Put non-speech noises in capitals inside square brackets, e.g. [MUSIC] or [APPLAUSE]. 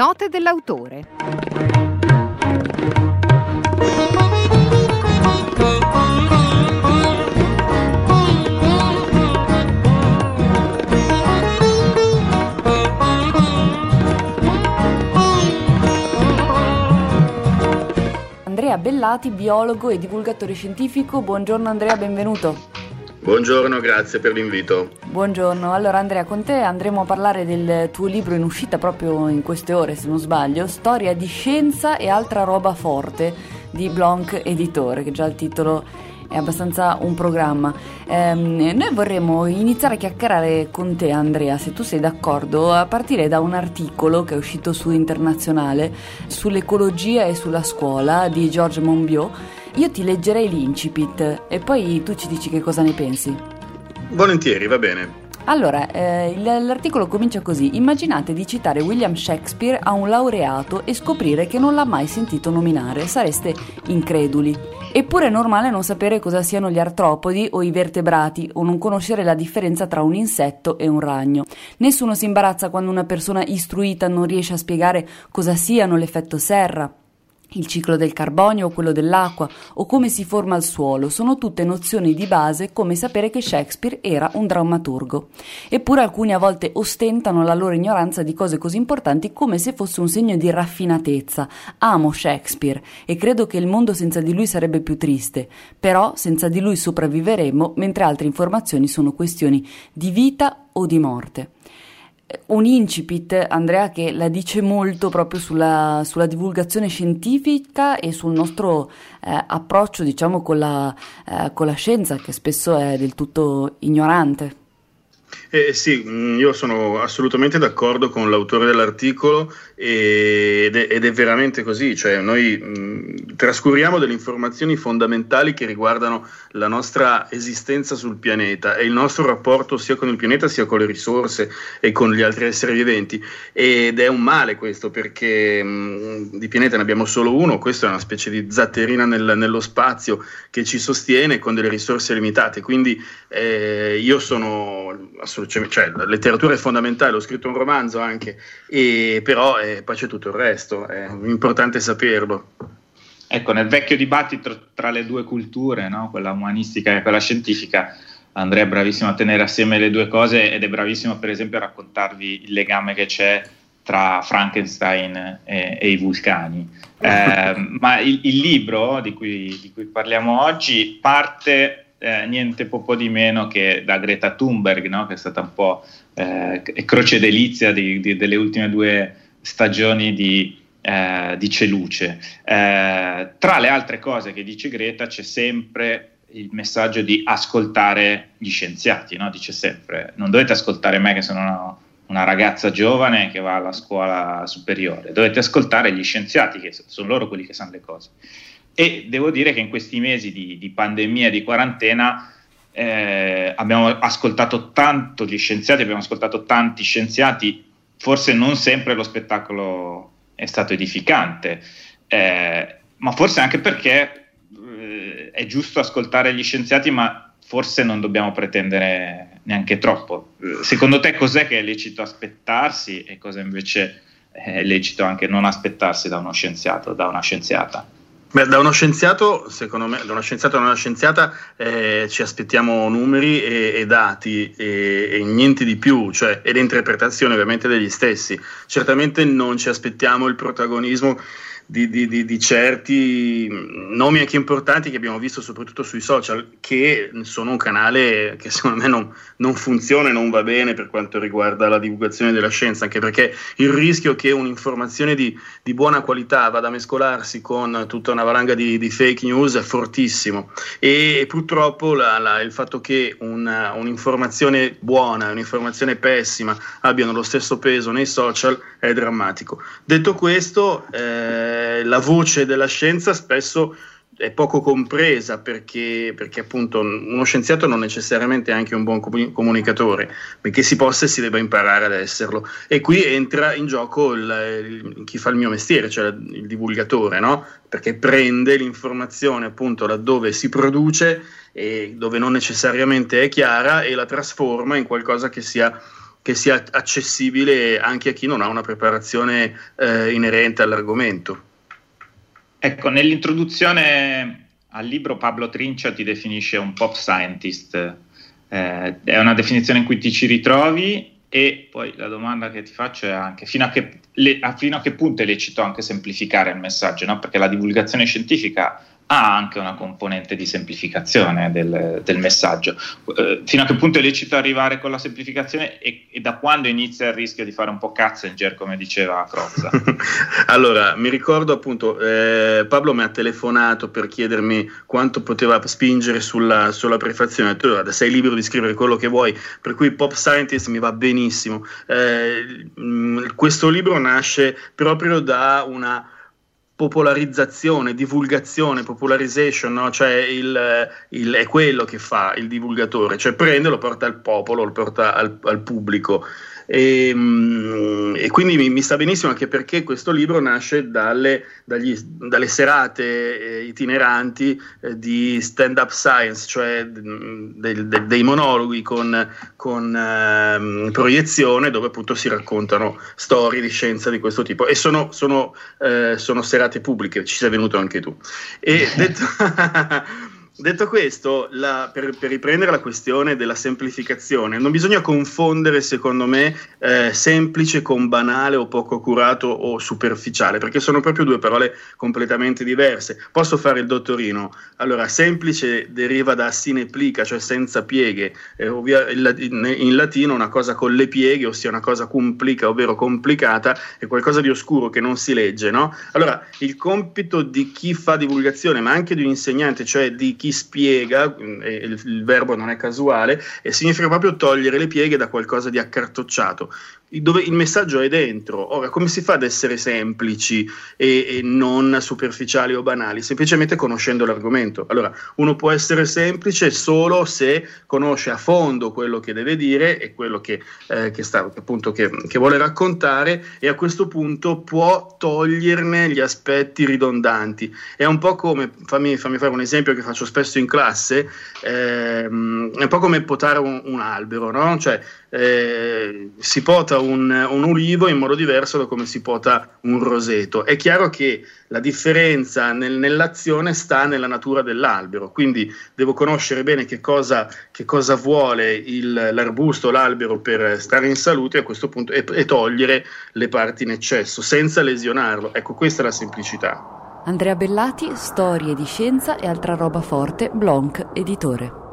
Note dell'autore. Andrea Bellati, biologo e divulgatore scientifico. Buongiorno Andrea, benvenuto. Buongiorno, grazie per l'invito. Buongiorno, allora Andrea, con te andremo a parlare del tuo libro in uscita proprio in queste ore, se non sbaglio, Storia di scienza e altra roba forte di Blanc Editore, che già il titolo è abbastanza un programma. Ehm, noi vorremmo iniziare a chiacchierare con te, Andrea, se tu sei d'accordo, a partire da un articolo che è uscito su Internazionale sull'ecologia e sulla scuola di Georges Monbiot io ti leggerei l'incipit e poi tu ci dici che cosa ne pensi. Volentieri, va bene. Allora, eh, l'articolo comincia così. Immaginate di citare William Shakespeare a un laureato e scoprire che non l'ha mai sentito nominare. Sareste increduli. Eppure è normale non sapere cosa siano gli artropodi o i vertebrati o non conoscere la differenza tra un insetto e un ragno. Nessuno si imbarazza quando una persona istruita non riesce a spiegare cosa siano l'effetto serra, il ciclo del carbonio o quello dell'acqua o come si forma il suolo sono tutte nozioni di base come sapere che Shakespeare era un drammaturgo. Eppure alcuni a volte ostentano la loro ignoranza di cose così importanti come se fosse un segno di raffinatezza. Amo Shakespeare e credo che il mondo senza di lui sarebbe più triste, però senza di lui sopravviveremmo mentre altre informazioni sono questioni di vita o di morte un incipit, Andrea, che la dice molto proprio sulla, sulla divulgazione scientifica e sul nostro eh, approccio, diciamo, con la, eh, con la scienza, che spesso è del tutto ignorante. Eh, sì, mm, io sono assolutamente d'accordo con l'autore dell'articolo ed è, ed è veramente così, cioè noi mh, mm, trascuriamo delle informazioni fondamentali che riguardano la nostra esistenza sul pianeta e il nostro rapporto sia con il pianeta sia con le risorse e con gli altri esseri viventi. Ed è un male questo perché mh, mm, di pianeta ne abbiamo solo uno, questo è una specie di zatterina nel, nello spazio che ci sostiene con delle risorse limitate, quindi eh, io sono assolutamente cioè, la letteratura è fondamentale, ho scritto un romanzo anche, e, però eh, poi c'è tutto il resto, è importante saperlo. Ecco, nel vecchio dibattito tra le due culture, no? quella umanistica e quella scientifica, Andrea è bravissimo a tenere assieme le due cose ed è bravissimo per esempio a raccontarvi il legame che c'è tra Frankenstein e, e i vulcani. [LAUGHS] Eh, ma il, il libro di cui, di cui, parliamo oggi parte eh, niente po' di meno che da Greta Thunberg, no? che è stata un po' eh, croce delizia di, di, delle ultime due stagioni di, eh, di Celuce. Eh, tra le altre cose che dice Greta c'è sempre il messaggio di ascoltare gli scienziati, no? dice sempre non dovete ascoltare me che sono una, una ragazza giovane che va alla scuola superiore, dovete ascoltare gli scienziati che sono loro quelli che sanno le cose. E devo dire che in questi mesi di, di pandemia e di quarantena eh, abbiamo ascoltato tanto gli scienziati, abbiamo ascoltato tanti scienziati, forse non sempre lo spettacolo è stato edificante, eh, ma forse anche perché eh, è giusto ascoltare gli scienziati, ma forse non dobbiamo pretendere neanche troppo. Secondo te cos'è che è lecito aspettarsi e cosa invece è lecito anche non aspettarsi da uno scienziato, da una scienziata? Beh, da uno scienziato, secondo me, da uno scienziato da una scienziata eh, ci aspettiamo numeri e, e dati e, e, niente di più, cioè, e l'interpretazione ovviamente degli stessi. Certamente non ci aspettiamo il protagonismo di, di, di, di, certi nomi anche importanti che abbiamo visto soprattutto sui social, che sono un canale che secondo me non, non funziona e non va bene per quanto riguarda la divulgazione della scienza, anche perché il rischio che un'informazione di, buona qualità vada a mescolarsi con tutta una valanga di, fake news è fortissimo e purtroppo la, la, il fatto che una, un'informazione buona e un'informazione pessima abbiano lo stesso peso nei social è drammatico. Detto questo, eh, eh, la voce della scienza spesso è poco compresa perché, perché, appunto uno scienziato non necessariamente è anche un buon comunicatore, perché si possa e si debba imparare ad esserlo. E qui entra in gioco il, il, chi fa il mio mestiere, cioè il divulgatore, no? perché prende l'informazione appunto laddove si produce e dove non necessariamente è chiara e la trasforma in qualcosa che sia che sia accessibile anche a chi non ha una preparazione eh, inerente all'argomento. Ecco, nell'introduzione al libro Pablo Trincia ti definisce un pop scientist, eh, è una definizione in cui ti ci ritrovi e poi la domanda che ti faccio è anche fino a che, le, a, fino a che punto è lecito anche semplificare il messaggio, no? perché la divulgazione scientifica ha anche una componente di semplificazione del, del messaggio. Eh, fino a che punto è lecito arrivare con la semplificazione e, e, da quando inizia il rischio di fare un po' Katzinger, come diceva Crozza? [LAUGHS] allora, mi ricordo appunto, eh, Pablo mi ha telefonato per chiedermi quanto poteva spingere sulla, sulla prefazione. Detto, guarda, sei libero di scrivere quello che vuoi, per cui Pop Scientist mi va benissimo. Eh, mh, questo libro nasce proprio da una popolarizzazione, divulgazione, popularization, no? cioè il, il, è quello che fa il divulgatore, cioè prende, lo porta al popolo, lo porta al, al pubblico. E, mm, e quindi mi, mi, sta benissimo anche perché questo libro nasce dalle, dagli, dalle serate eh, itineranti eh, di stand-up science, cioè mm, de, de, dei monologhi con, con eh, proiezione dove appunto si raccontano storie di scienza di questo tipo e sono, sono, eh, sono serate pubbliche, ci sei venuto anche tu. E [LAUGHS] detto [LAUGHS] Detto questo, la, per, per, riprendere la questione della semplificazione, non bisogna confondere, secondo me, eh, semplice con banale o poco curato o superficiale, perché sono proprio due parole completamente diverse. Posso fare il dottorino? Allora, semplice deriva da sine plica, cioè senza pieghe. Eh, ovvia, in, in, latino una cosa con le pieghe, ossia una cosa complica, ovvero complicata, è qualcosa di oscuro che non si legge, no? Allora, il compito di chi fa divulgazione, ma anche di un insegnante, cioè di chi spiega, mm, il, il verbo non è casuale, e significa proprio togliere le pieghe da qualcosa di accartocciato dove il messaggio è dentro. Ora, come si fa ad essere semplici e, e, non superficiali o banali? Semplicemente conoscendo l'argomento. Allora, uno può essere semplice solo se conosce a fondo quello che deve dire e quello che, eh, che, sta, appunto, che, che vuole raccontare e a questo punto può toglierne gli aspetti ridondanti. È un po' come, fammi, fammi fare un esempio che faccio spesso in classe, ehm, è un po' come potare un, un albero, no? Cioè, eh, si pota un, un, ulivo in modo diverso da come si pota un roseto. È chiaro che la differenza nel, nell'azione sta nella natura dell'albero, quindi devo conoscere bene che cosa, che cosa vuole il, l'arbusto, l'albero per stare in salute a questo punto e, e togliere le parti in eccesso senza lesionarlo. Ecco, questa è la semplicità. Andrea Bellati, Storie di scienza e altra roba forte, Blanc, editore.